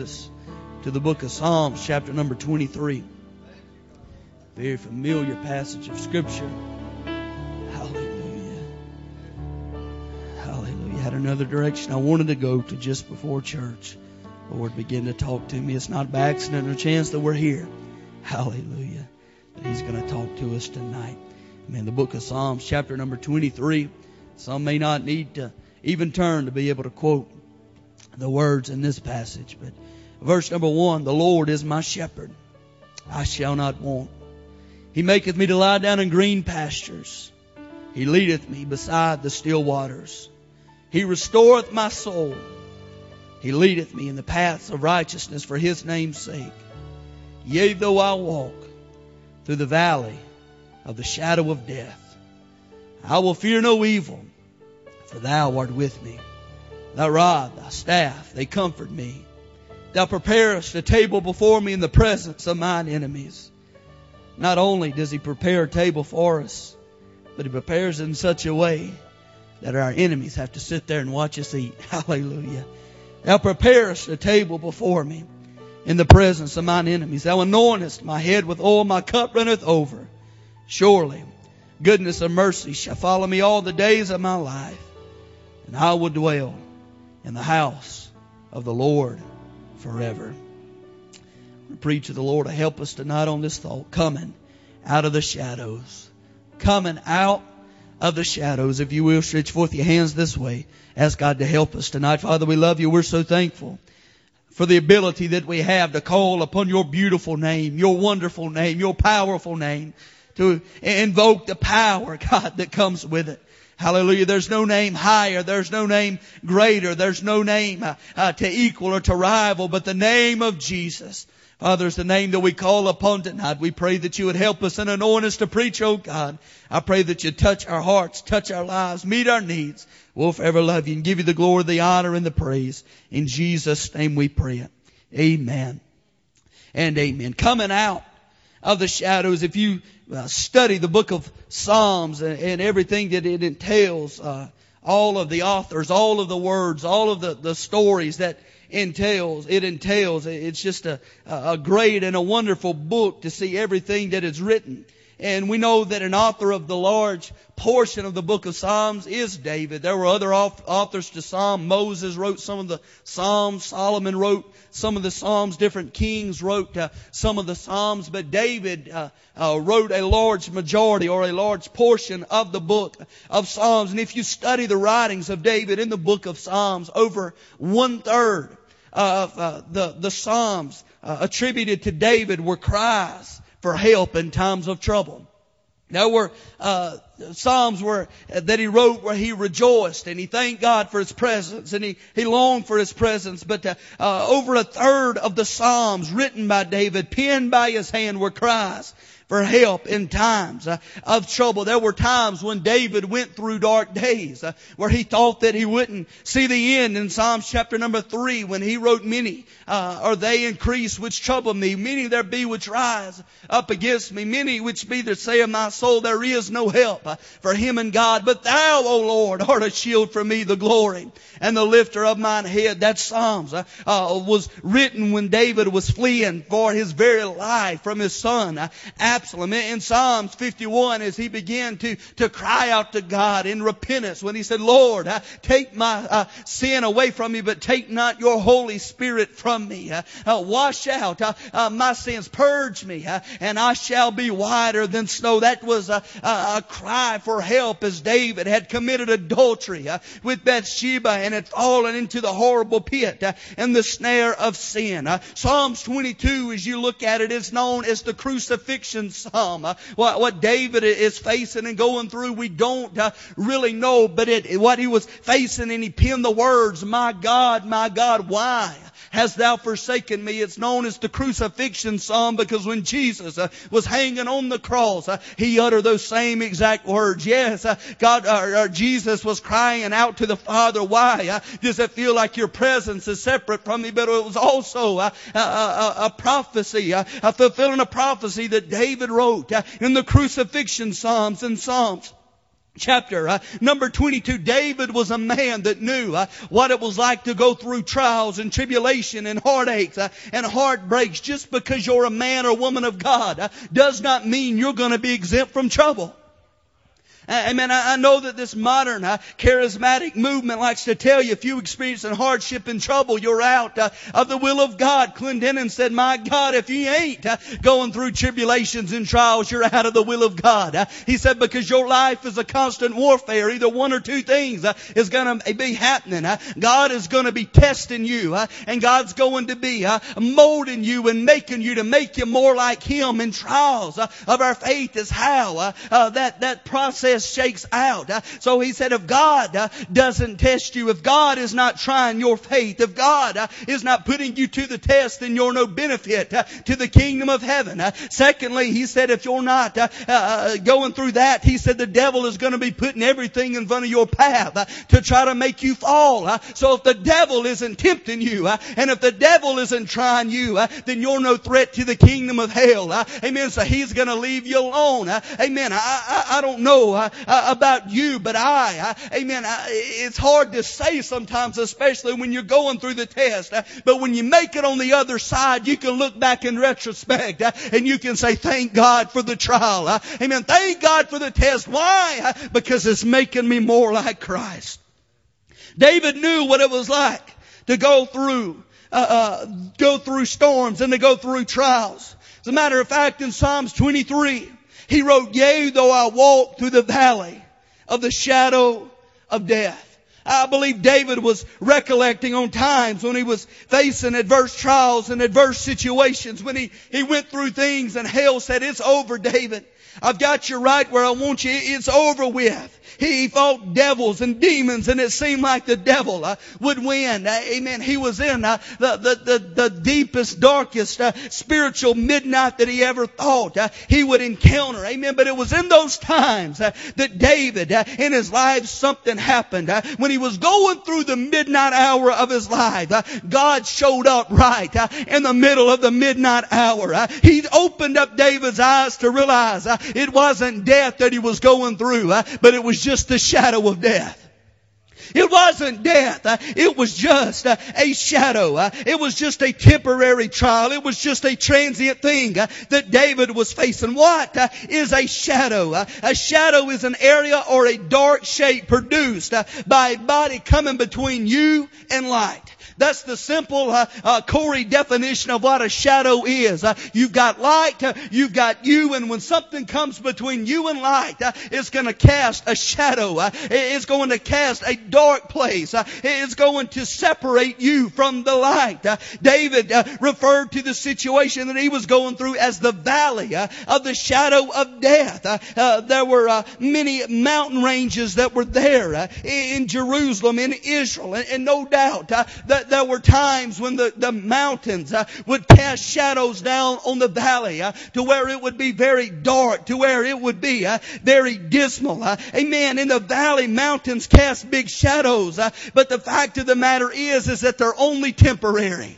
us to the book of Psalms, chapter number 23. Very familiar passage of Scripture. Hallelujah. Hallelujah. Had another direction I wanted to go to just before church. Lord begin to talk to me. It's not by accident or chance that we're here. Hallelujah. That He's going to talk to us tonight. Amen. The book of Psalms, chapter number 23. Some may not need to even turn to be able to quote the words in this passage, but verse number one, the Lord is my shepherd. I shall not want. He maketh me to lie down in green pastures. He leadeth me beside the still waters. He restoreth my soul. He leadeth me in the paths of righteousness for his name's sake. Yea, though I walk through the valley of the shadow of death, I will fear no evil, for thou art with me. Thy rod, thy staff, they comfort me. Thou preparest a table before me in the presence of mine enemies. Not only does He prepare a table for us, but He prepares it in such a way that our enemies have to sit there and watch us eat. Hallelujah. Thou preparest a table before me in the presence of mine enemies. Thou anointest my head with oil, my cup runneth over. Surely goodness and mercy shall follow me all the days of my life, and I will dwell in the house of the Lord forever. I pray to the Lord to help us tonight on this thought, coming out of the shadows. Coming out of the shadows. If you will, stretch forth your hands this way. Ask God to help us tonight. Father, we love you. We're so thankful for the ability that we have to call upon your beautiful name, your wonderful name, your powerful name, to invoke the power, God, that comes with it. Hallelujah. There's no name higher. There's no name greater. There's no name uh, uh, to equal or to rival, but the name of Jesus. Father, it's the name that we call upon tonight. We pray that you would help us and anoint us to preach, oh God. I pray that you touch our hearts, touch our lives, meet our needs. We'll forever love you and give you the glory, the honor, and the praise. In Jesus' name we pray it. Amen. And amen. Coming out of the shadows, if you uh, study the book of Psalms and, everything that it entails, uh, all of the authors, all of the words, all of the, the stories that entails, it entails. It's just a, a great and a wonderful book to see everything that is written. And we know that an author of the large portion of the book of Psalms is David. There were other authors to Psalm. Moses wrote some of the Psalms. Solomon wrote some of the Psalms. Different kings wrote uh, some of the Psalms. But David uh, uh, wrote a large majority or a large portion of the book of Psalms. And if you study the writings of David in the book of Psalms, over one third of uh, the, the Psalms uh, attributed to David were cries for help in times of trouble. There were uh, psalms where that he wrote where he rejoiced and he thanked God for His presence and he he longed for His presence. But uh, uh, over a third of the psalms written by David, penned by his hand, were cries for help in times uh, of trouble. There were times when David went through dark days uh, where he thought that he wouldn't see the end in Psalms chapter number three when he wrote many uh, are they increase which trouble me. Many there be which rise up against me. Many which be that say of my soul there is no help for him and God. But thou, O Lord, art a shield for me, the glory and the lifter of mine head. That Psalms was written when David was fleeing for his very life from his son Absalom. In Psalms 51, as he began to, to cry out to God in repentance, when he said, Lord, uh, take my uh, sin away from me, but take not your Holy Spirit from me. Uh, wash out my sins, purge me, and I shall be whiter than snow. That was a, a, a cry for help as David had committed adultery with Bathsheba and had fallen into the horrible pit uh, and the snare of sin. Uh, Psalms 22, as you look at it, is known as the crucifixion psalm. Uh, what, what David is facing and going through, we don't uh, really know, but it, what he was facing, and he penned the words, "My God, my God, why?" Hast thou forsaken me? It's known as the crucifixion psalm because when Jesus uh, was hanging on the cross, uh, he uttered those same exact words. Yes, uh, God, uh, Jesus was crying out to the Father, why uh, does it feel like your presence is separate from me? But it was also uh, a, a, a, prophecy, a fulfilling a prophecy that David wrote in the crucifixion psalms and psalms chapter uh, number 22 david was a man that knew uh, what it was like to go through trials and tribulation and heartaches uh, and heartbreaks. Just because you're a man or woman of god does not mean you're going to be exempt from trouble Amen. I know that this modern uh, charismatic movement likes to tell you if you experience hardship and trouble, you're out uh, of the will of God. Clendenin said, my God, if you ain't uh, going through tribulations and trials, you're out of the will of God. Uh, he said, because your life is a constant warfare. Either one or two things uh, is going to be happening. Uh, God is going to be testing you and God's going to be molding you and making you to make you more like Him. And trials of our faith is how that, that process shakes out. Uh, so he said, if God uh, doesn't test you, if God is not trying your faith, if God uh, is not putting you to the test, then you're no benefit uh, to the kingdom of heaven. Uh, secondly, he said, if you're not uh, going through that, he said the devil is going to be putting everything in front of your path to try to make you fall. So if the devil isn't tempting you, and if the devil isn't trying you, then you're no threat to the kingdom of hell. Amen. So he's going to leave you alone. Amen. I, I, I don't know uh, about you, but I, uh, amen, I, it's hard to say sometimes, especially when you're going through the test. Uh, but when you make it on the other side, you can look back in retrospect uh, and you can say, thank God for the trial. Uh, amen. Thank God for the test. Why? Uh, because it's making me more like Christ. David knew what it was like to go through, uh, uh, go through storms and to go through trials. As a matter of fact, in Psalms 23, he wrote, yea, though I walk through the valley of the shadow of death. I believe David was recollecting on times when he was facing adverse trials and adverse situations, when he, he went through things and hell said, it's over, David. I've got you right where I want you. It's over with. He fought devils and demons and it seemed like the devil uh, would win. Uh, amen. He was in uh, the, the, the, the, deepest, darkest uh, spiritual midnight that he ever thought uh, he would encounter. Amen. But it was in those times uh, that David, in his life, something happened. when he was going through the midnight hour of his life, God showed up right in the middle of the midnight hour. he opened up David's eyes to realize it wasn't death that he was going through, but it was just the shadow of death. It wasn't death. It was just a shadow. It was just a temporary trial. It was just a transient thing that David was facing. What is a shadow? A shadow is an area or a dark shape produced by a body coming between you and light. That's the simple uh, uh, Corey definition of what a shadow is. Uh, you've got light, uh, you've got you, and when something comes between you and light, uh, it's going to cast a shadow. Uh, it's going to cast a dark place. it's going to separate you from the light. David referred to the situation that he was going through as the valley of the shadow of death. there were many mountain ranges that were there in Jerusalem, in Israel, and, and no doubt that there were times when the, the mountains uh, would cast shadows down on the valley uh, to where it would be very dark, to where it would be uh, very dismal. Uh, amen. In the valley, mountains cast big shadows, uh, but the fact of the matter is, is that they're only temporary.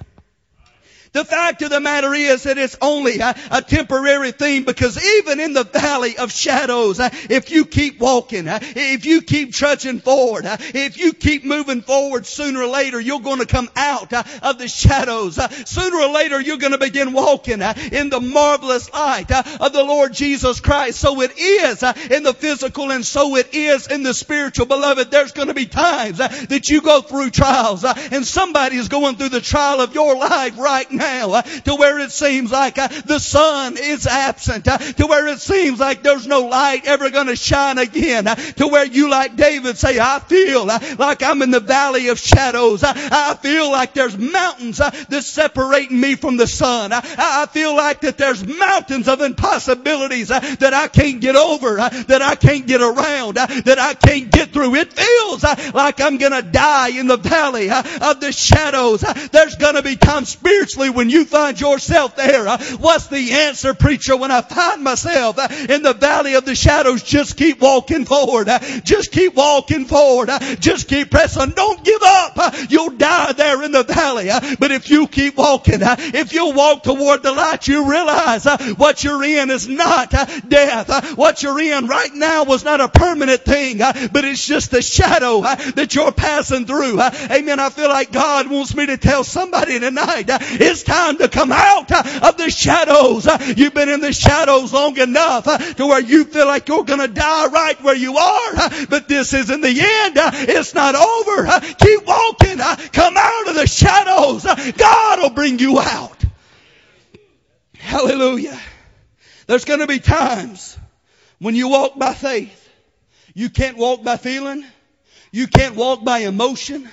The fact of the matter is that it's only a, a temporary thing because even in the valley of shadows, uh, if you keep walking, uh, if you keep trudging forward, uh, if you keep moving forward, sooner or later you're going to come out uh, of the shadows. Uh, sooner or later you're going to begin walking uh, in the marvelous light of the Lord Jesus Christ. So it is in the physical and so it is in the spiritual. Beloved, there's going to be times that you go through trials and somebody is going through the trial of your life right now now uh, to where it seems like uh, the sun is absent, uh, to where it seems like there's no light ever going to shine again, uh, to where you like David say, I feel uh, like I'm in the valley of shadows. Uh, I feel like there's mountains that separating me from the sun. I feel like that there's mountains of impossibilities that I can't get over, that I can't get around, that I can't get through. It feels like I'm going to die in the valley of the shadows. There's going to be times spiritually when you find yourself there, uh, what's the answer, preacher, when I find myself uh, in the valley of the shadows? Just keep walking forward. Uh, just keep walking forward. Uh, just keep pressing. Don't give up. Uh, you'll die there in the valley. Uh, but if you keep walking, if you walk toward the light, you realize what you're in is not death. What you're in right now was not a permanent thing, but it's just the shadow that you're passing through. Amen. I feel like God wants me to tell somebody tonight, it's time to come out uh, of the shadows. Uh, you've been in the shadows long enough uh, to where you feel like you're going to die right where you are. But this isn't the end. It's not over. Keep walking. Come out of the shadows. God will bring you out. Hallelujah. There's going to be times when you walk by faith. You can't walk by feeling. You can't walk by emotion.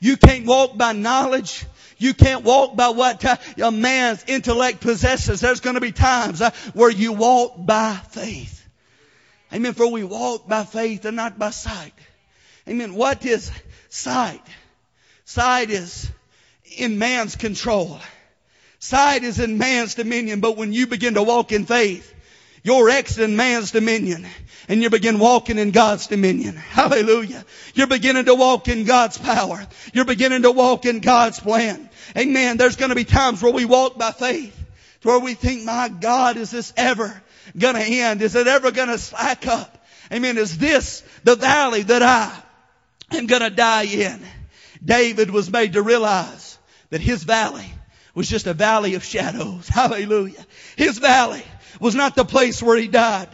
You can't walk by knowledge. You can't walk by what a man's intellect possesses. There's going to be times uh, where you walk by faith. Amen. For we walk by faith and not by sight. Amen. What is sight? Sight is in man's control. Sight is in man's dominion. But when you begin to walk in faith, you're exiting man's dominion and you begin walking in God's dominion. Hallelujah. You're beginning to walk in God's power. You're beginning to walk in God's plan. Amen. There's going to be times where we walk by faith, where we think, my God, is this ever going to end? Is it ever going to slack up? Amen. Is this the valley that I am going to die in? David was made to realize that his valley was just a valley of shadows. Hallelujah. His valley was not the place where he died,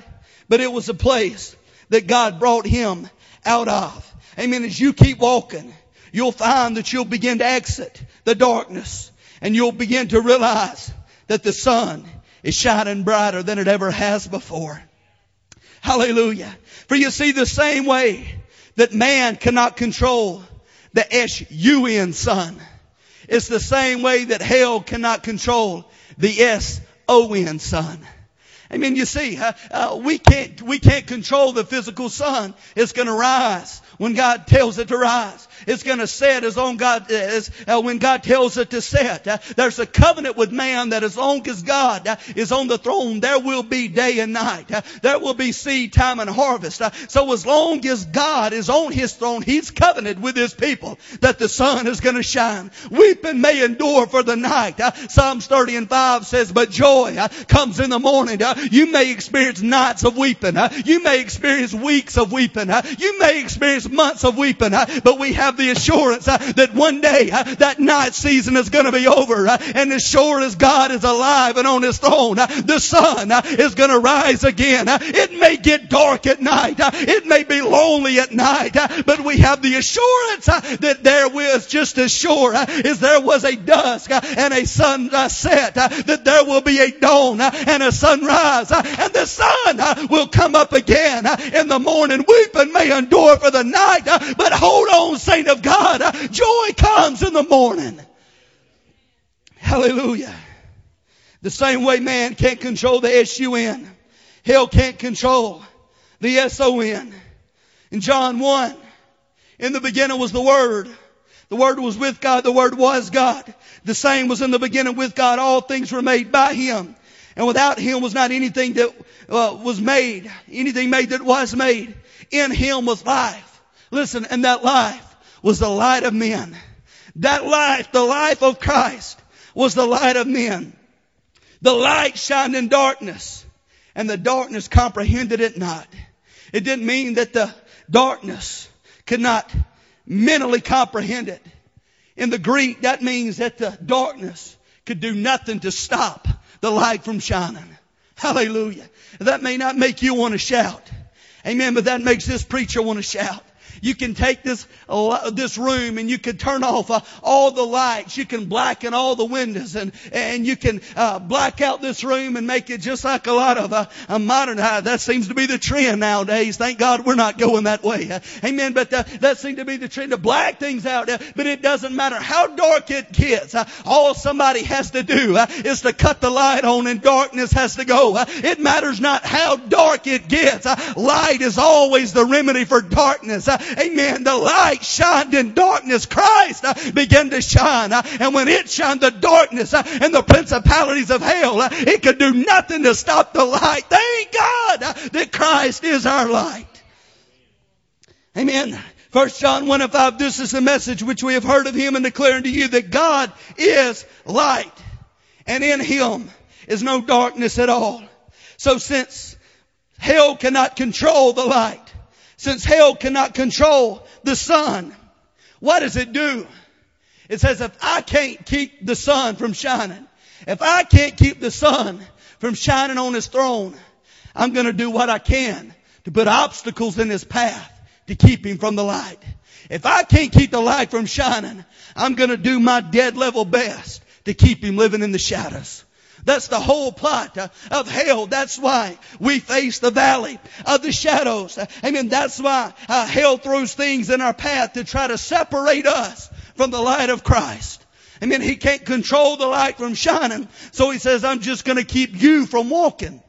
but it was a place that God brought him out of. Amen. As you keep walking, you'll find that you'll begin to exit the darkness and you'll begin to realize that the sun is shining brighter than it ever has before. Hallelujah. For you see the same way that man cannot control the S-U-N sun. It's the same way that hell cannot control the S-O-N sun. I mean, you see, uh, uh, we can't we can't control the physical sun. It's going to rise when God tells it to rise. It's going to set as long God as uh, when God tells it to set. Uh, there's a covenant with man that as long as God uh, is on the throne, there will be day and night. Uh, there will be seed time and harvest. Uh, so as long as God is on His throne, He's covenanted with His people that the sun is going to shine. Weeping may endure for the night. Uh, Psalms 30 and 5 says, but joy comes in the morning. You may experience nights of weeping. You may experience weeks of weeping. You may experience months of weeping, but we have the assurance uh, that one day uh, that night season is going to be over. Uh, and as sure as God is alive and on his throne, uh, the sun uh, is going to rise again. It may get dark at night. It may be lonely at night, but we have the assurance that there was just as sure as there was a dusk and a sunset, that there will be a dawn and a sunrise, and the sun will come up again in the morning. Weeping may endure for the night uh, but hold on, saint of God. Uh, joy comes in the morning. Hallelujah. The same way man can't control the S-U-N. Hell can't control the S-O-N. In John 1, in the beginning was the Word. The Word was with God. The Word was God. The same was in the beginning with God. All things were made by Him. And without Him was not anything that uh, was made. Anything made that was made. In Him was life. Listen, and that life was the light of men. That life, the life of Christ, was the light of men. The light shined in darkness, and the darkness comprehended it not. It didn't mean that the darkness could not mentally comprehend it. In the Greek, that means that the darkness could do nothing to stop the light from shining. Hallelujah. That may not make you want to shout. Amen, but that makes this preacher want to shout. You can take this, uh, this room and you can turn off uh, all the lights. You can blacken all the windows and, and you can uh, black out this room and make it just like a lot of uh, a modern, uh, that seems to be the trend nowadays. Thank God we're not going that way. Uh, amen. But uh, that seems to be the trend to black things out. Uh, but it doesn't matter how dark it gets. Uh, all somebody has to do uh, is to cut the light on and darkness has to go. Uh, it matters not how dark it gets. Uh, light is always the remedy for darkness. Uh, amen, the light shined in darkness. Christ uh, began to shine. Uh, and when it shined, the darkness uh, and the principalities of hell, it could do nothing to stop the light. Thank God that Christ is our light. Amen. First John 1 and 5, this is the message which we have heard of him and declare unto you that God is light and in him is no darkness at all. So since hell cannot control the light, since hell cannot control the sun, what does it do? It says if I can't keep the sun from shining, if I can't keep the sun from shining on his throne, I'm going to do what I can to put obstacles in his path to keep him from the light. If I can't keep the light from shining, I'm going to do my dead level best to keep him living in the shadows. That's the whole plot of hell. That's why we face the valley of the shadows. Amen. That's why uh, hell throws things in our path to try to separate us from the light of Christ. Amen. He can't control the light from shining. So he says, I'm just going to keep you from walking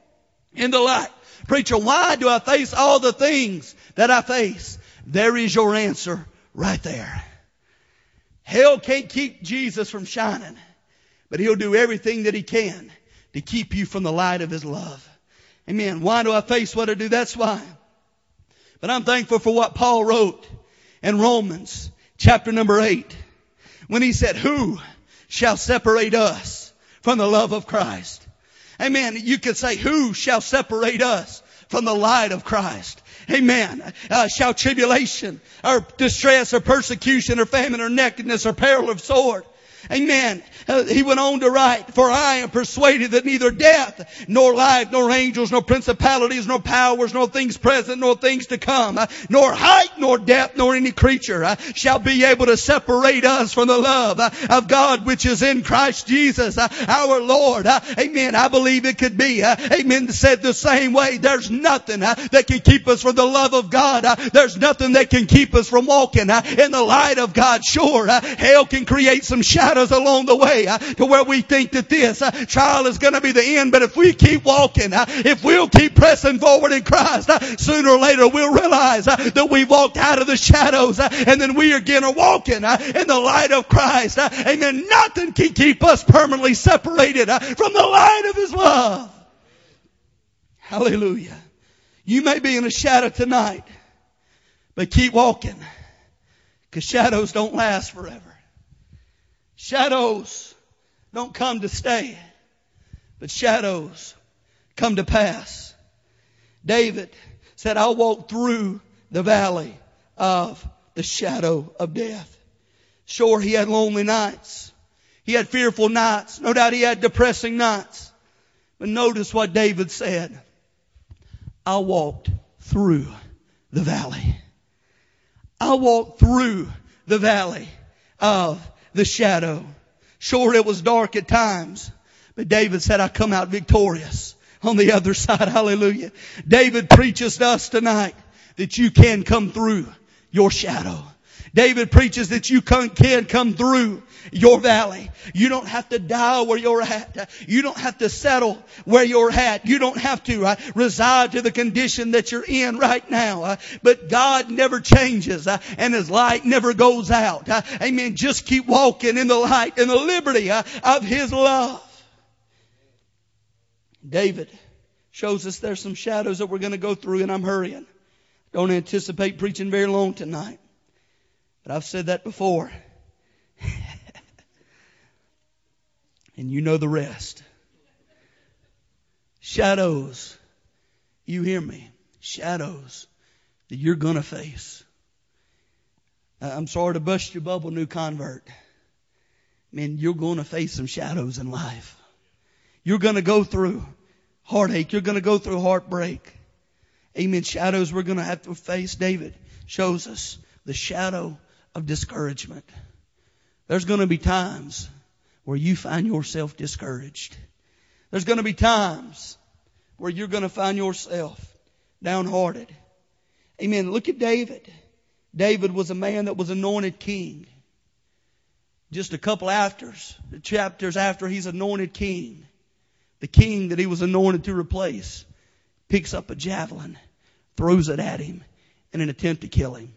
in the light. Preacher, why do I face all the things that I face? There is your answer right there. Hell can't keep Jesus from shining, but he'll do everything that he can to keep you from the light of his love. Amen. Why do I face what I do? That's why. But I'm thankful for what Paul wrote in Romans chapter number eight when he said, who shall separate us from the love of Christ? Amen. You could say, who shall separate us from the light of Christ? Amen. Uh, shall tribulation or distress or persecution or famine or nakedness or peril of sword Amen. Uh, he went on to write, For I am persuaded that neither death, nor life, nor angels, nor principalities, nor powers, nor things present, nor things to come, uh, nor height, nor depth, nor any creature uh, shall be able to separate us from the love uh, of God which is in Christ Jesus, uh, our Lord. Uh, amen. I believe it could be, amen, said the same way. There's nothing that can keep us from the love of God. There's nothing that can keep us from walking in the light of God. Sure, hell can create some shadows us along the way uh, to where we think that this uh, trial is going to be the end. But if we keep walking, uh, if we'll keep pressing forward in Christ, sooner or later we'll realize that we walked out of the shadows and then we again are walking in the light of Christ. Amen. Nothing can keep us permanently separated from the light of His love. Hallelujah. You may be in a shadow tonight, but keep walking because shadows don't last forever. Shadows don't come to stay, but shadows come to pass. David said, I'll walk through the valley of the shadow of death. Sure, he had lonely nights. He had fearful nights. No doubt he had depressing nights. But notice what David said. I walked through the valley. I walked through the valley of the shadow. Sure, it was dark at times, but David said, I come out victorious on the other side. Hallelujah. David preaches to us tonight that you can come through your shadow. David preaches that you can come through your valley. You don't have to die where you're at. You don't have to settle where you're at. You don't have to uh, reside to the condition that you're in right now. Uh, but God never changes uh, and His light never goes out. Uh, amen. Just keep walking in the light and the liberty uh, of His love. David shows us there's some shadows that we're going to go through and I'm hurrying. Don't anticipate preaching very long tonight. But I've said that before. and you know the rest. Shadows. You hear me? Shadows that you're going to face. I'm sorry to bust your bubble, new convert. Man, you're going to face some shadows in life. You're going to go through heartache. You're going to go through heartbreak. Amen. Shadows we're going to have to face. David shows us the shadow of discouragement. There's going to be times where you find yourself discouraged. There's going to be times where you're going to find yourself downhearted. Amen. Look at David. David was a man that was anointed king. Just a couple afters, chapters after he's anointed king, the king that he was anointed to replace picks up a javelin, throws it at him in an attempt to kill him.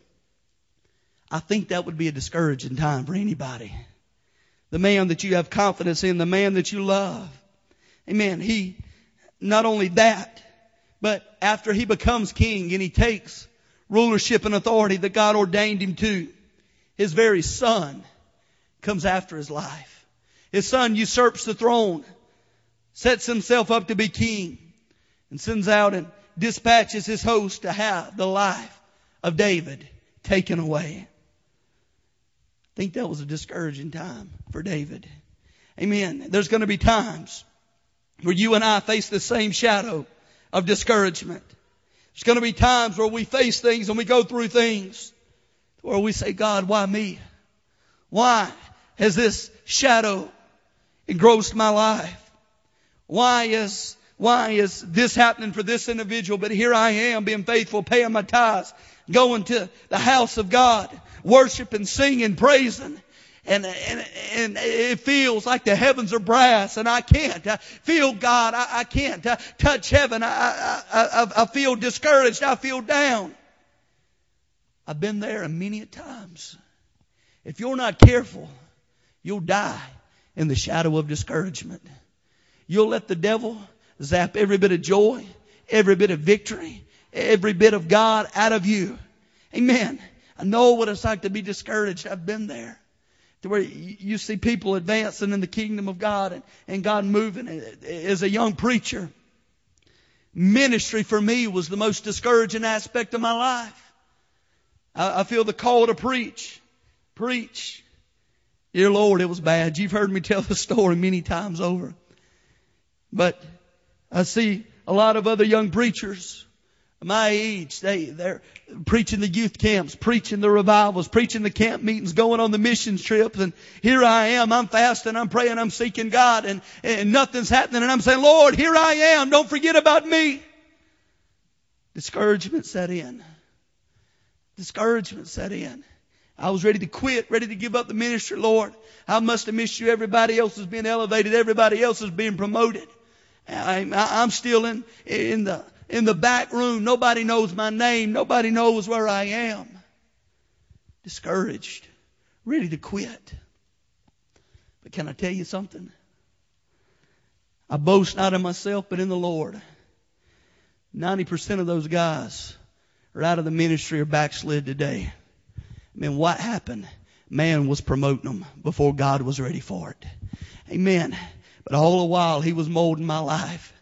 I think that would be a discouraging time for anybody. The man that you have confidence in, the man that you love. Amen. He, not only that, but after he becomes king and he takes rulership and authority that God ordained him to, his very son comes after his life. His son usurps the throne, sets himself up to be king, and sends out and dispatches his host to have the life of David taken away. I think that was a discouraging time for David. Amen. There's going to be times where you and I face the same shadow of discouragement. There's going to be times where we face things and we go through things where we say, God, why me? Why has this shadow engrossed my life? Why is, why is this happening for this individual? But here I am being faithful, paying my tithes, going to the house of God, worshiping, singing, praising. And, and, and it feels like the heavens are brass and I can't I feel God. I, I can't I touch heaven. I, I, I, I feel discouraged. I feel down. I've been there many a times. If you're not careful, you'll die in the shadow of discouragement. You'll let the devil zap every bit of joy, every bit of victory, every bit of God out of you. Amen. I know what it's like to be discouraged. I've been there. To where you see people advancing in the kingdom of God and, and God moving. As a young preacher, ministry for me was the most discouraging aspect of my life. I, I feel the call to preach. Preach. Dear Lord, it was bad. You've heard me tell the story many times over. But I see a lot of other young preachers my age, they, they're preaching the youth camps, preaching the revivals, preaching the camp meetings, going on the missions trips. And here I am. I'm fasting. I'm praying. I'm seeking God and, and nothing's happening. And I'm saying, Lord, here I am. Don't forget about me. Discouragement set in. Discouragement set in. I was ready to quit, ready to give up the ministry, Lord. I must have missed you. Everybody else is being elevated. Everybody else is being promoted. I'm, I'm still in, in the, in the back room. Nobody knows my name. Nobody knows where I am. Discouraged, ready to quit. But can I tell you something? I boast not in myself, but in the Lord. 90% of those guys are out of the ministry or backslid today. I mean, what happened? Man was promoting them before God was ready for it. Amen. But all the while, He was molding my life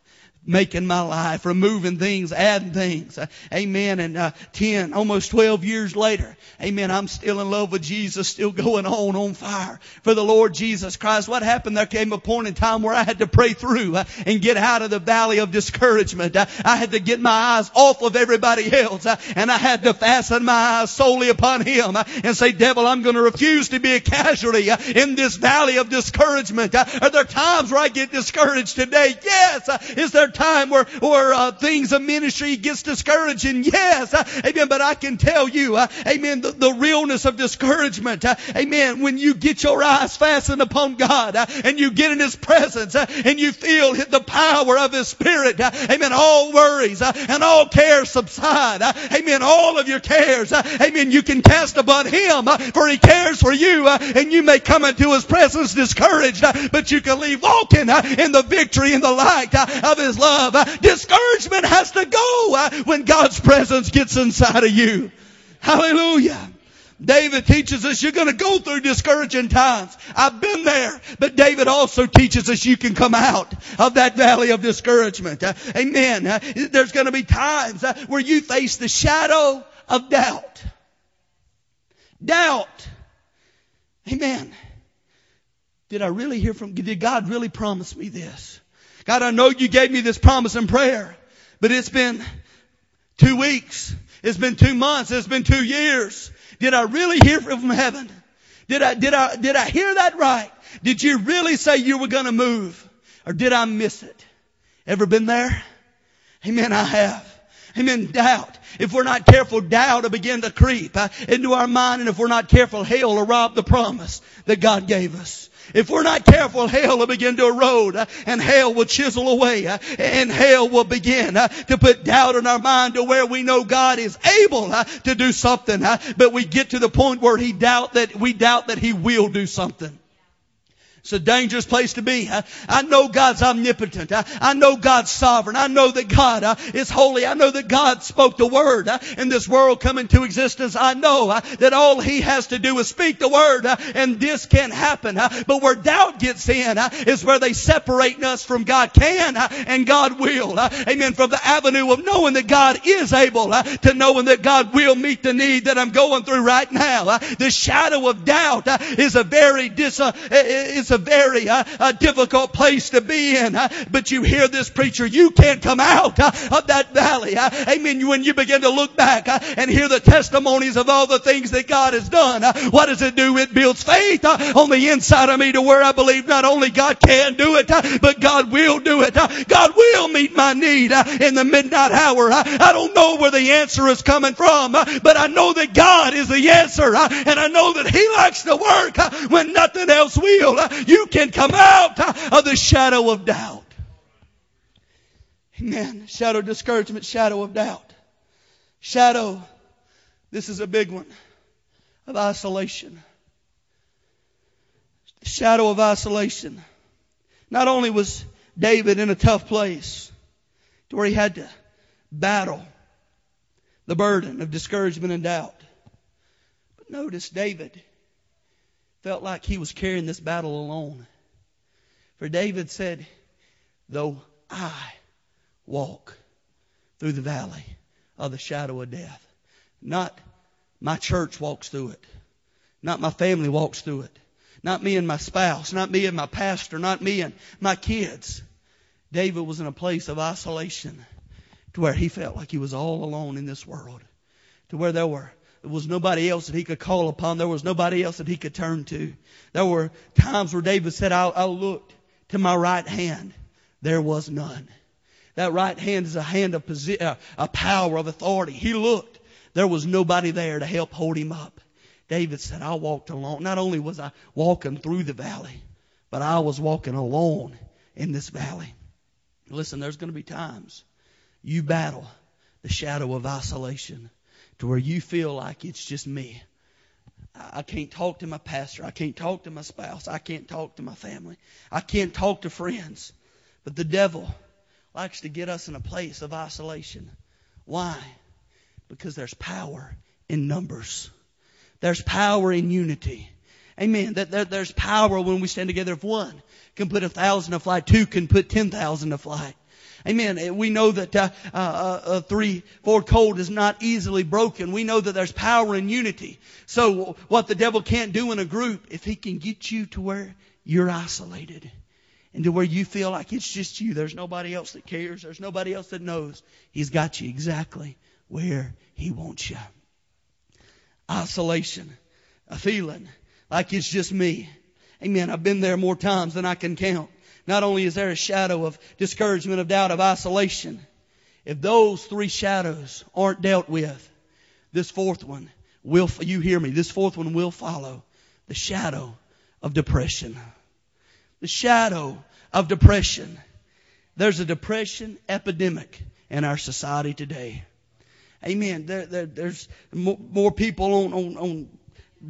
making my life, removing things, adding things. Uh, amen. And uh, 10, almost 12 years later, amen, I'm still in love with Jesus, still going on on fire for the Lord Jesus Christ. What happened? There came a point in time where I had to pray through uh, and get out of the valley of discouragement. Uh, I had to get my eyes off of everybody else and I had to fasten my eyes solely upon Him and say, devil, I'm going to refuse to be a casualty in this valley of discouragement. Are there times where I get discouraged today? Yes. Is there time where, where uh, things of ministry gets discouraging. Yes, uh, amen. But I can tell you, uh, amen, the, the, realness of discouragement, uh, amen, when you get your eyes fastened upon God uh, and you get in His presence uh, and you feel the power of His Spirit, amen, all worries and all cares subside. amen. All of your cares, amen, you can cast upon Him for He cares for you and you may come into His presence discouraged, but you can leave walking in the victory and the light of His love. Discouragement has to go uh, when God's presence gets inside of you. Hallelujah. David teaches us you're going to go through discouraging times. I've been there. But David also teaches us you can come out of that valley of discouragement. Uh, amen. Uh, there's going to be times uh, where you face the shadow of doubt. Doubt. Amen. Did I really hear from, did God really promise me this? God, I know you gave me this promise in prayer, but it's been two weeks. It's been two months. It's been two years. Did I really hear from heaven? Did I, did I, did I hear that right? Did you really say you were going to move? Or did I miss it? Ever been there? Amen. I have. Amen. Doubt. If we're not careful, doubt will begin to creep uh, into our mind. And if we're not careful, hell will rob the promise that God gave us. If we're not careful, hell will begin to erode uh, and hell will chisel away uh, and hell will begin uh, to put doubt in our mind to where we know God is able to do something, but we get to the point where he doubt that we doubt that he will do something. It's a dangerous place to be. I, I know God's omnipotent. I, I, know God's sovereign. I know that God uh, is holy. I know that God spoke the word uh, and this world come into existence. I know uh, that all He has to do is speak the word uh, and this can happen. Uh, but where doubt gets in uh, is where they separate us from God can and God will. amen. From the avenue of knowing that God is able to knowing that God will meet the need that I'm going through right now. the shadow of doubt is a very dis, is a very uh, uh, difficult place to be in. Uh, but you hear this preacher, you can't come out uh, of that valley. Uh, amen. When you begin to look back uh, and hear the testimonies of all the things that God has done, what does it do? It builds faith on the inside of me to where I believe not only God can do it, but God will do it. God will meet my need in the midnight hour. I don't know where the answer is coming from, but I know that God is the answer, and I know that He likes to work when nothing else will you can come out of the shadow of doubt. Amen. Shadow of discouragement, shadow of doubt. Shadow, this is a big one, of isolation. shadow of isolation. Not only was David in a tough place to where he had to battle the burden of discouragement and doubt, but notice David felt like he was carrying this battle alone. For David said, though I walk through the valley of the shadow of death, not my church walks through it, not my family walks through it, not me and my spouse, not me and my pastor, not me and my kids. David was in a place of isolation to where he felt like he was all alone in this world, to where there were there was nobody else that he could call upon. There was nobody else that he could turn to. There were times where David said, I, I looked to my right hand. There was none. That right hand is a hand of posi- uh, a power of authority. He looked. There was nobody there to help hold him up. David said, I walked alone. Not only was I walking through the valley, but I was walking alone in this valley. Listen, there's going to be times you battle the shadow of isolation to where you feel like it's just me. I can't talk to my pastor. I can't talk to my spouse. I can't talk to my family. I can't talk to friends. But the devil likes to get us in a place of isolation. Why? Because there's power in numbers. There's power in unity. Amen. That, there's power when we stand together. If one can put a thousand to flight, two can put ten thousand to flight. Amen. We know that uh, uh, a three-four cold is not easily broken. We know that there's power in unity. So what the devil can't do in a group, if he can get you to where you're isolated and to where you feel like it's just you, there's nobody else that cares, there's nobody else that knows, he's got you exactly where he wants you. Isolation, a feeling like it's just me. Amen. I've been there more times than I can count. Not only is there a shadow of discouragement, of doubt, of isolation, if those three shadows aren't dealt with, this fourth one will, you hear me, this fourth one will follow. The shadow of depression. The shadow of depression. There's a depression epidemic in our society today. Amen. There, there, there's more, people on, on, on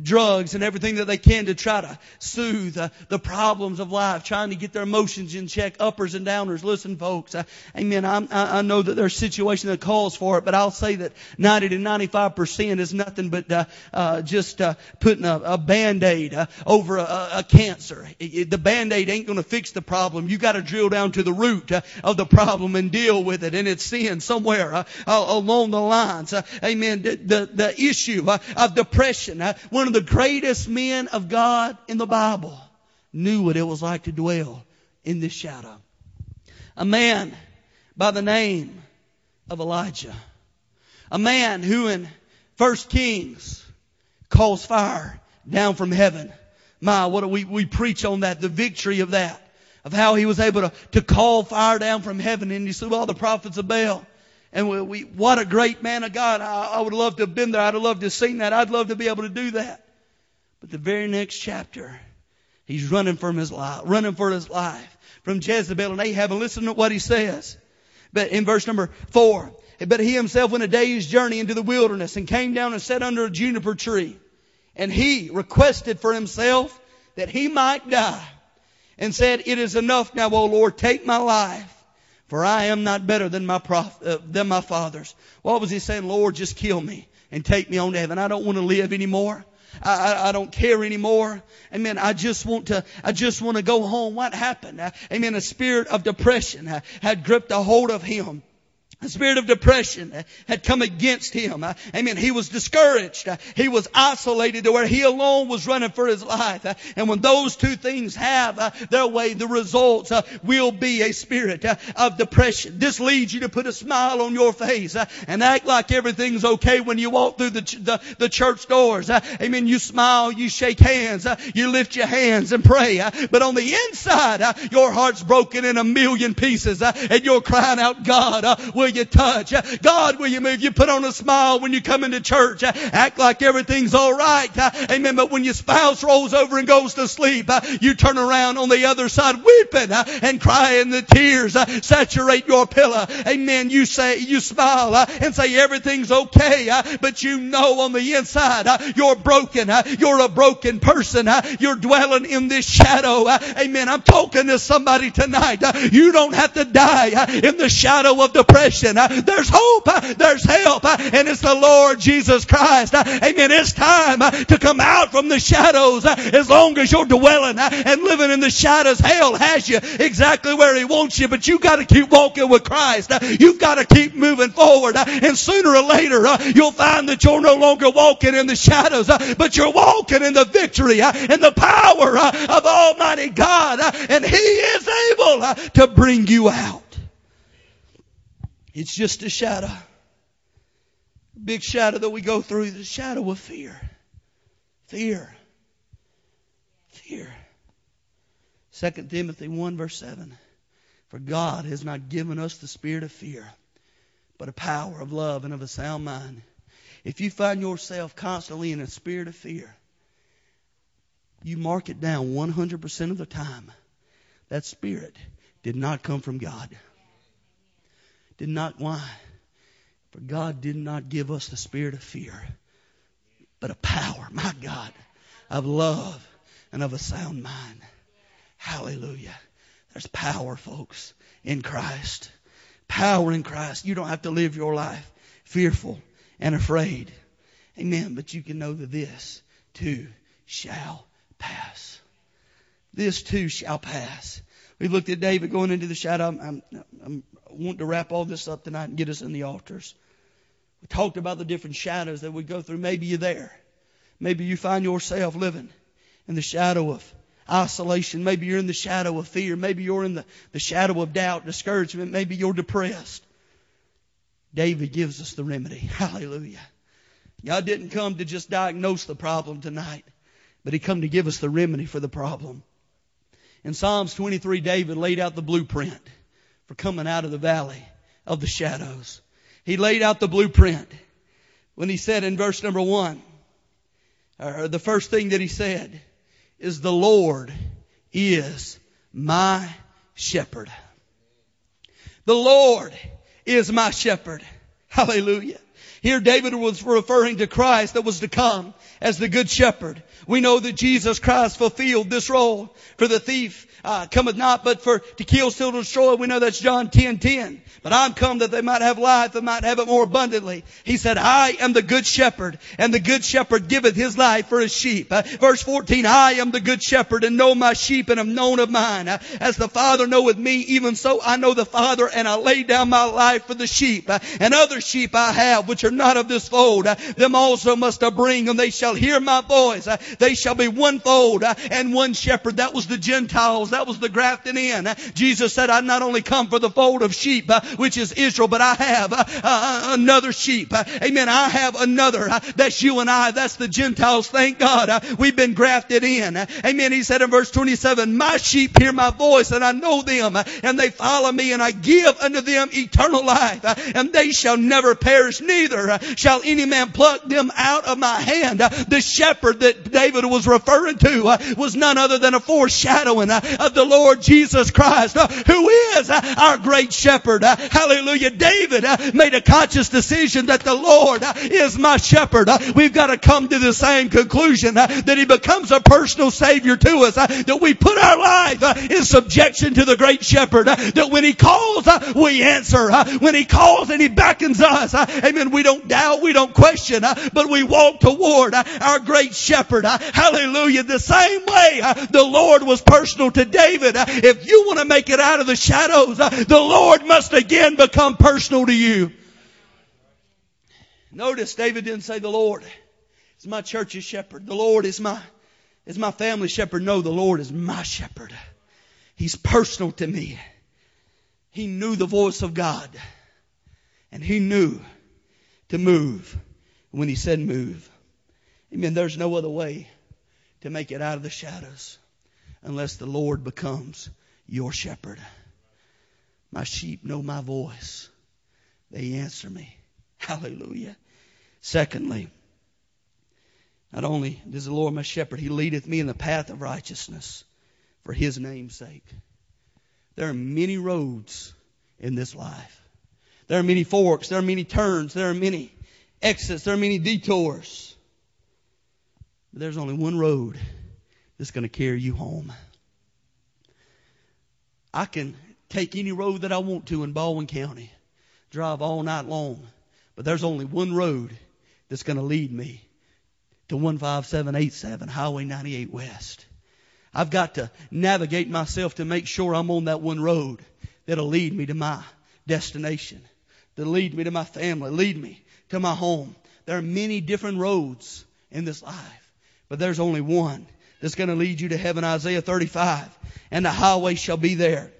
drugs and everything that they can to try to soothe uh, the problems of life, trying to get their emotions in check, uppers and downers. Listen, folks, uh, amen. I'm, I, I know that there's a situation that calls for it, but I'll say that 90 to 95 percent is nothing but uh, uh, just uh, putting a, a band-aid uh, over a, a cancer. It, it, the band-aid ain't going to fix the problem. You got to drill down to the root uh, of the problem and deal with it, and it's sin somewhere uh, along the lines. Uh, amen. The, the, the issue uh, of depression. Uh, of the greatest men of God in the Bible knew what it was like to dwell in this shadow. A man by the name of Elijah. A man who in First Kings calls fire down from heaven. My, what do we, we preach on that, the victory of that, of how he was able to, to call fire down from heaven and he slew all the prophets of Baal. And we, we, what a great man of God. I, I would love to have been there. I'd love to have seen that. I'd love to be able to do that. But the very next chapter, He's running from his life, running for his life from Jezebel and Ahab. And listen to what he says. But in verse number four, but he himself went a day's journey into the wilderness and came down and sat under a juniper tree. And he requested for himself that he might die and said, It is enough now, O Lord, take my life. For I am not better than my prof- uh, than my fathers. What was he saying? Lord, just kill me and take me on to heaven. I don't want to live anymore. I, I, I, don't care anymore. Amen. I just want to, I just want to go home. What happened? Amen. A spirit of depression had gripped a hold of him. A spirit of depression had come against him. Amen. He was discouraged. He was isolated to where he alone was running for his life. And when those two things have uh, their way, the results uh, will be a spirit uh, of depression. This leads you to put a smile on your face and act like everything's okay when you walk through the, the, the church doors. Amen. You smile, you shake hands, you lift your hands and pray. But on the inside, your heart's broken in a million pieces and you're crying out, God, will you touch? God, will you move? You put on a smile when you come into church. Act like everything's alright. Amen. But when your spouse rolls over and goes to sleep, you turn around on the other side weeping and crying. The tears saturate your pillow. Amen. You say, you smile and say everything's okay. But you know on the inside you're broken. You're a broken person. You're dwelling in this shadow. Amen. I'm talking to somebody tonight. You don't have to die in the shadow of depression. Uh, there's hope. Uh, there's help. Uh, and it's the Lord Jesus Christ. Amen. It's time to come out from the shadows as long as you're dwelling and living in the shadows. Hell has you exactly where He wants you, but you got to keep walking with Christ. You've got to keep moving forward. And sooner or later, you'll find that you're no longer walking in the shadows, but you're walking in the victory and the power of Almighty God. And He is able to bring you out. It's just a shadow. A big shadow that we go through, the shadow of fear. Fear. Fear. 2 Timothy 1 verse 7. For God has not given us the spirit of fear, but a power of love and of a sound mind. If you find yourself constantly in a spirit of fear, you mark it down 100% of the time. That spirit did not come from God. Did not, why? For God did not give us the spirit of fear, but a power, my God, of love and of a sound mind. Hallelujah. There's power, folks, in Christ. Power in Christ. You don't have to live your life fearful and afraid. Amen. But you can know that this too shall pass. This too shall pass. We looked at David going into the shadow. I'm, I'm, I'm wanting to wrap all this up tonight and get us in the altars. We talked about the different shadows that we go through. Maybe you're there. Maybe you find yourself living in the shadow of isolation. Maybe you're in the shadow of fear. Maybe you're in the, the shadow of doubt, discouragement. Maybe you're depressed. David gives us the remedy. Hallelujah. God didn't come to just diagnose the problem tonight, but He come to give us the remedy for the problem. In Psalms 23, David laid out the blueprint for coming out of the valley of the shadows. He laid out the blueprint when he said in verse number one, or the first thing that he said is the Lord is my shepherd. The Lord is my shepherd. Hallelujah. Here David was referring to Christ that was to come as the good shepherd. We know that Jesus Christ fulfilled this role for the thief uh, cometh not but for to kill, steal, destroy. We know that's John 10, 10. But I'm come that they might have life and might have it more abundantly. He said, I am the good shepherd and the good shepherd giveth his life for his sheep. Uh, verse 14, I am the good shepherd and know my sheep and am known of mine. Uh, as the Father knoweth me, even so I know the Father and I lay down my life for the sheep. Uh, and other sheep I have which are not of this fold. Uh, them also must I bring and they shall hear my voice. Uh, they shall be one fold and one shepherd. That was the Gentiles that was the grafting in. Jesus said, I not only come for the fold of sheep, uh, which is Israel, but I have uh, uh, another sheep. Amen. I have another. That's you and I. That's the Gentiles. Thank God. We've been grafted in. Amen. He said in verse 27, my sheep hear my voice and I know them and they follow me and I give unto them eternal life and they shall never perish. Neither shall any man pluck them out of my hand. The shepherd that David was referring to uh, was none other than a foreshadowing uh, of the Lord Jesus Christ, uh, who is uh, our great shepherd. Uh, hallelujah. David uh, made a conscious decision that the Lord is my shepherd. We've got to come to the same conclusion that he becomes a personal savior to us, that we put our life in subjection to the great shepherd, that when he calls, we answer. When he calls and he beckons us, amen, we don't doubt, we don't question, but we walk toward our great shepherd. Hallelujah. The same way uh, the Lord was personal to David. Uh, if you want to make it out of the shadows, uh, the Lord must again become personal to you. Notice David didn't say the Lord is my church's shepherd. The Lord is my, is my family shepherd. No, the Lord is my shepherd. He's personal to me. He knew the voice of God and he knew to move when he said move. Amen. There's no other way to make it out of the shadows unless the Lord becomes your shepherd. My sheep know my voice. They answer me. Hallelujah. Secondly, not only is the Lord my shepherd, he leadeth me in the path of righteousness for his name's sake. There are many roads in this life. There are many forks. There are many turns. There are many exits. There are many detours. There's only one road that's going to carry you home. I can take any road that I want to in Baldwin County, drive all night long, but there's only one road that's going to lead me to 15787 Highway 98 West. I've got to navigate myself to make sure I'm on that one road that'll lead me to my destination, that'll lead me to my family, lead me to my home. There are many different roads in this life, but there's only one that's going to lead you to heaven. Isaiah 35. And the highway shall be there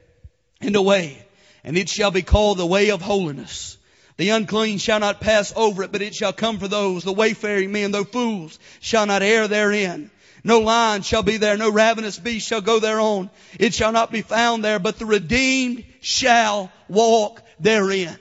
and the way, and it shall be called the way of holiness. The unclean shall not pass over it, but it shall come for those, the wayfaring men, though fools, shall not err therein. No lion shall be there, no ravenous beast shall go thereon. It shall not be found there, but the redeemed shall walk therein.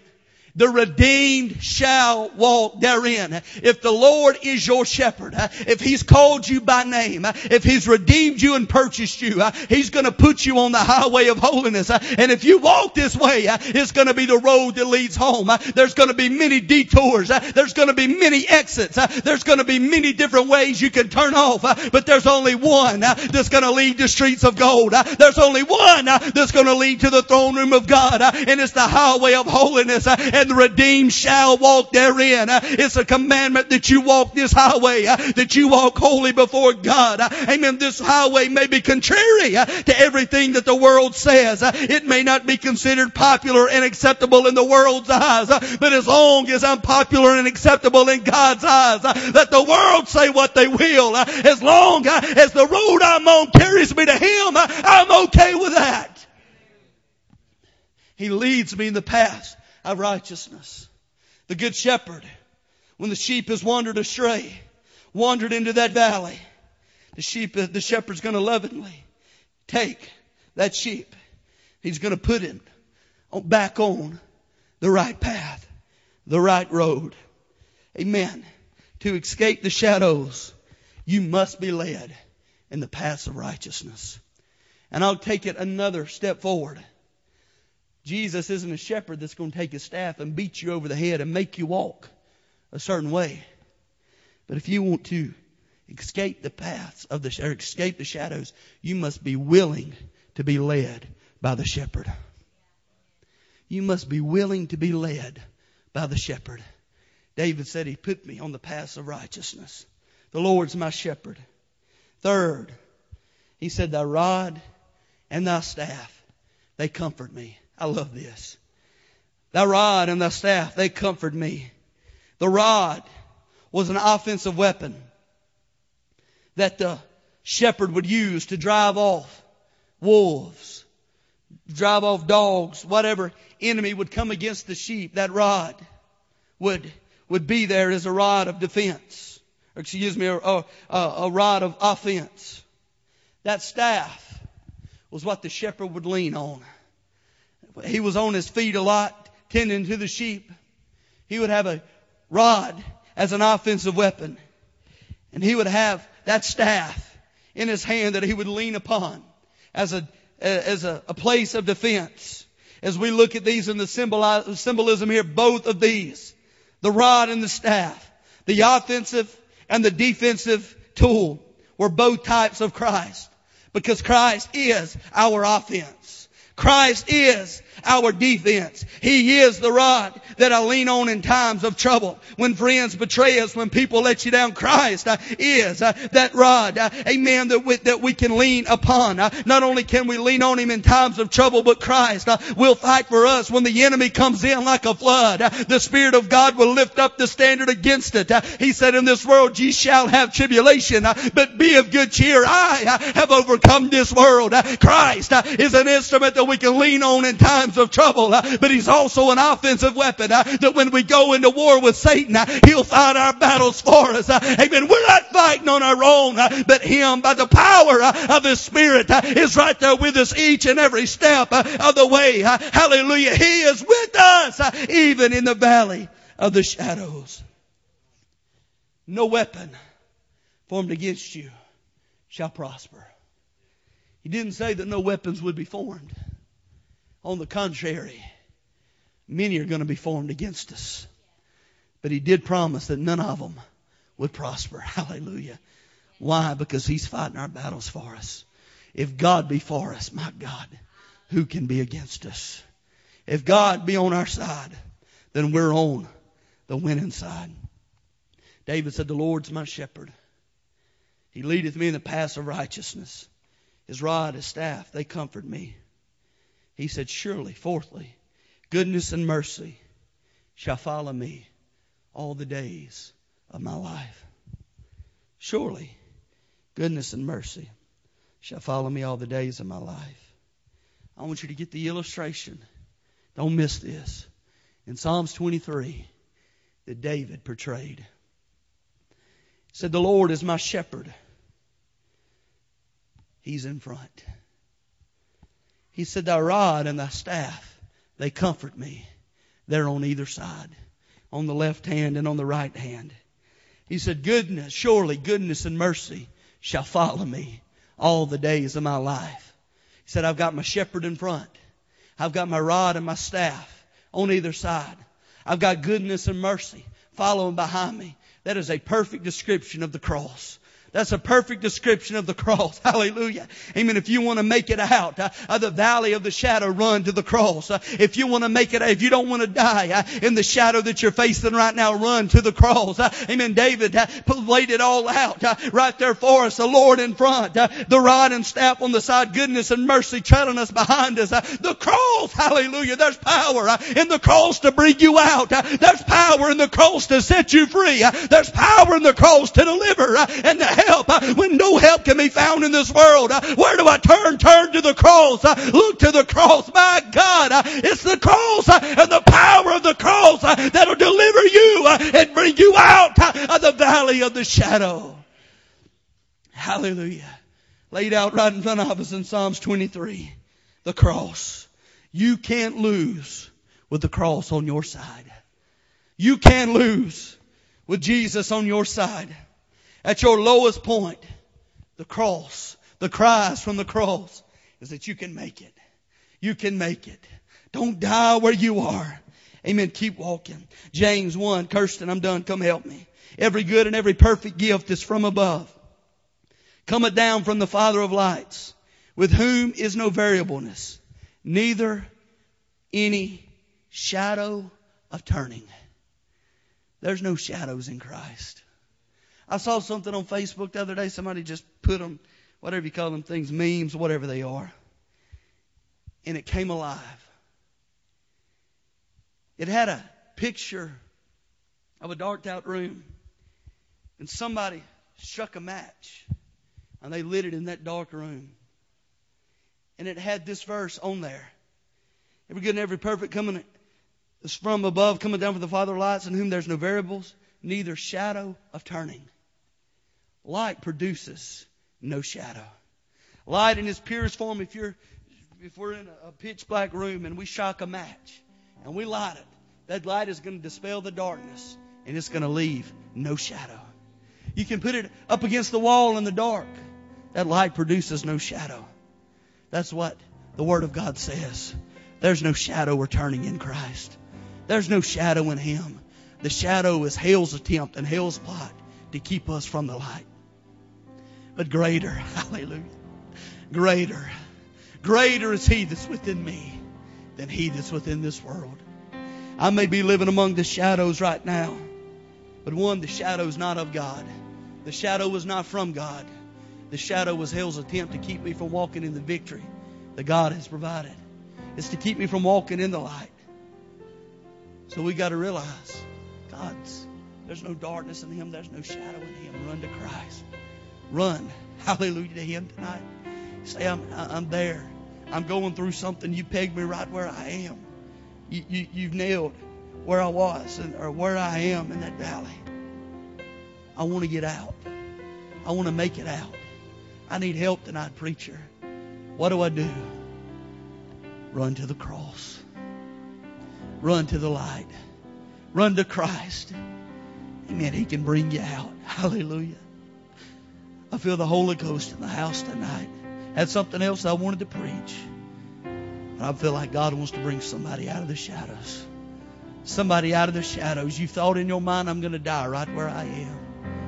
The redeemed shall walk therein. If the Lord is your shepherd, if He's called you by name, if He's redeemed you and purchased you, He's gonna put you on the highway of holiness. And if you walk this way, it's gonna be the road that leads home. There's gonna be many detours. There's gonna be many exits. There's gonna be many different ways you can turn off. But there's only one that's gonna lead to streets of gold. There's only one that's gonna lead to the throne room of God. And it's the highway of holiness and the redeemed shall walk therein. It's a commandment that you walk this highway, that you walk holy before God. Amen. This highway may be contrary to everything that the world says. It may not be considered popular and acceptable in the world's eyes, but as long as I'm popular and acceptable in God's eyes, let the world say what they will. As long as the road I'm on carries me to Him, I'm okay with that. He leads me in the path of righteousness. The good shepherd, when the sheep has wandered astray, wandered into that valley, the sheep, the shepherd's going to lovingly take that sheep. He's going to put him back on the right path, the right road. Amen. To escape the shadows, you must be led in the paths of righteousness. And I'll take it another step forward. Jesus isn't a shepherd that's going to take his staff and beat you over the head and make you walk a certain way. But if you want to escape the paths of the, or escape the shadows, you must be willing to be led by the shepherd. You must be willing to be led by the shepherd. David said he put me on the paths of righteousness. The Lord's my shepherd. Third, he said, thy rod and thy staff, they comfort me. I love this. Thy rod and thy staff, they comfort me. The rod was an offensive weapon that the shepherd would use to drive off wolves, drive off dogs, whatever enemy would come against the sheep. That rod would, would be there as a rod of defense. Or excuse me, a, a, a rod of offense. That staff was what the shepherd would lean on he was on his feet a lot, tending to the sheep. He would have a rod as an offensive weapon. And he would have that staff in his hand that he would lean upon as a, as a, a place of defense. As we look at these in the symbolism here, both of these, the rod and the staff, the offensive and the defensive tool were both types of Christ because Christ is our offense. Christ is our defense. He is the rod that I lean on in times of trouble. When friends betray us, when people let you down, Christ uh, is uh, that rod. Uh, amen. That we, that we can lean upon. Uh, not only can we lean on Him in times of trouble, but Christ uh, will fight for us when the enemy comes in like a flood. Uh, the Spirit of God will lift up the standard against it. he said, in this world ye shall have tribulation, but be of good cheer. I have overcome this world. Christ is an instrument that we can lean on in times times of trouble, uh, but He's also an offensive weapon uh, that when we go into war with Satan, uh, He'll fight our battles for us. Uh, amen. We're not fighting on our own, uh, but Him by the power uh, of His Spirit is right there with us each and every step of the way. Hallelujah. He is with us even in the valley of the shadows. No weapon formed against you shall prosper. He didn't say that no weapons would be formed. On the contrary, many are going to be formed against us. But he did promise that none of them would prosper. Hallelujah. Why? Because he's fighting our battles for us. If God be for us, my God, who can be against us? If God be on our side, then we're on the winning side. David said, The Lord's my shepherd. He leadeth me in the paths of righteousness. His rod, his staff, they comfort me. He said, Surely, fourthly, goodness and mercy shall follow me all the days of my life. Surely, goodness and mercy shall follow me all the days of my life. I want you to get the illustration. Don't miss this. In Psalms 23, that David portrayed. Said, The Lord is my shepherd. He's in front. He said, Thy rod and thy staff, they comfort me. They're on either side, on the left hand and on the right hand. He said, Goodness, surely goodness and mercy shall follow me all the days of my life. He said, I've got my shepherd in front. I've got my rod and my staff on either side. I've got goodness and mercy following behind me. That is a perfect description of the cross. That's a perfect description of the cross. Hallelujah. Amen. If you want to make it out uh, of the valley of the shadow, run to the cross. Uh, if you want to make it, if you don't want to die uh, in the shadow that you're facing right now, run to the cross. Uh, amen. David uh, laid it all out uh, right there for us. The Lord in front, the rod and staff on the side, goodness and mercy trailing us behind us. the cross. Hallelujah. There's power in the cross to bring you out. there's power in the cross to set you free. there's power in the cross to deliver and to help uh, when no help can be found in this world. Uh, where do I turn? Turn to the cross. Uh, look to the cross. My God, it's the cross and the power of the cross that'll deliver you and bring you out of the valley of the shadow. Hallelujah. Laid out right in front of us in Psalms 23. The cross. You can't lose with the cross on your side. You can lose with Jesus on your side. At your lowest point, the cross, the cries from the cross is that you can make it. You can make it. Don't die where you are. Amen. Keep walking. James 1, Kirsten, I'm done. Come help me. Every good and every perfect gift is from above. Cometh down from the Father of lights, with whom is no variableness, neither any shadow of turning. There's no shadows in Christ. I saw something on Facebook the other day. Somebody just put them, whatever you call them things, memes, whatever they are. And it came alive. It had a picture of a darked out room. And somebody struck a match. And they lit it in that dark room. And it had this verse on there. Every good and every perfect coming is from above, coming down from the Father of lights, in whom there's no variables, neither shadow of turning. Light produces no shadow. Light in its purest form, if you're if we're in a pitch black room and we shock a match and we light it, that light is going to dispel the darkness and it's going to leave no shadow. You can put it up against the wall in the dark. That light produces no shadow. That's what the Word of God says. There's no shadow returning in Christ. There's no shadow in Him. The shadow is hell's attempt and hell's plot to keep us from the light. But greater, hallelujah, greater, greater is He that's within me than He that's within this world. I may be living among the shadows right now, but one, the shadow is not of God. The shadow was not from God. The shadow was hell's attempt to keep me from walking in the victory that God has provided. It's to keep me from walking in the light. So we got to realize God's there's no darkness in him, there's no shadow in him. Run to Christ. Run. Hallelujah to him tonight. Say, I'm, I'm there. I'm going through something. You pegged me right where I am. You, you, you've nailed where I was and, or where I am in that valley. I want to get out. I want to make it out. I need help tonight, preacher. What do I do? Run to the cross. Run to the light. Run to Christ. Amen. He can bring you out. Hallelujah. I feel the Holy Ghost in the house tonight. Had something else I wanted to preach. But I feel like God wants to bring somebody out of the shadows. Somebody out of the shadows. You thought in your mind, I'm going to die right where I am.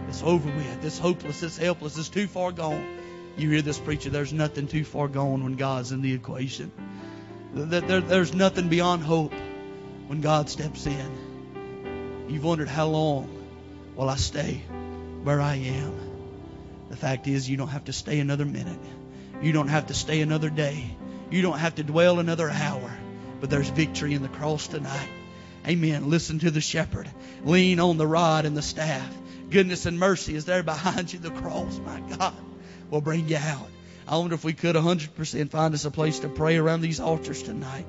It's over with. It's hopeless. It's helpless. It's too far gone. You hear this preacher, there's nothing too far gone when God's in the equation. There's nothing beyond hope when God steps in. You've wondered how long will I stay where I am. The fact is, you don't have to stay another minute. You don't have to stay another day. You don't have to dwell another hour. But there's victory in the cross tonight. Amen. Listen to the shepherd. Lean on the rod and the staff. Goodness and mercy is there behind you. The cross, my God, will bring you out. I wonder if we could 100% find us a place to pray around these altars tonight.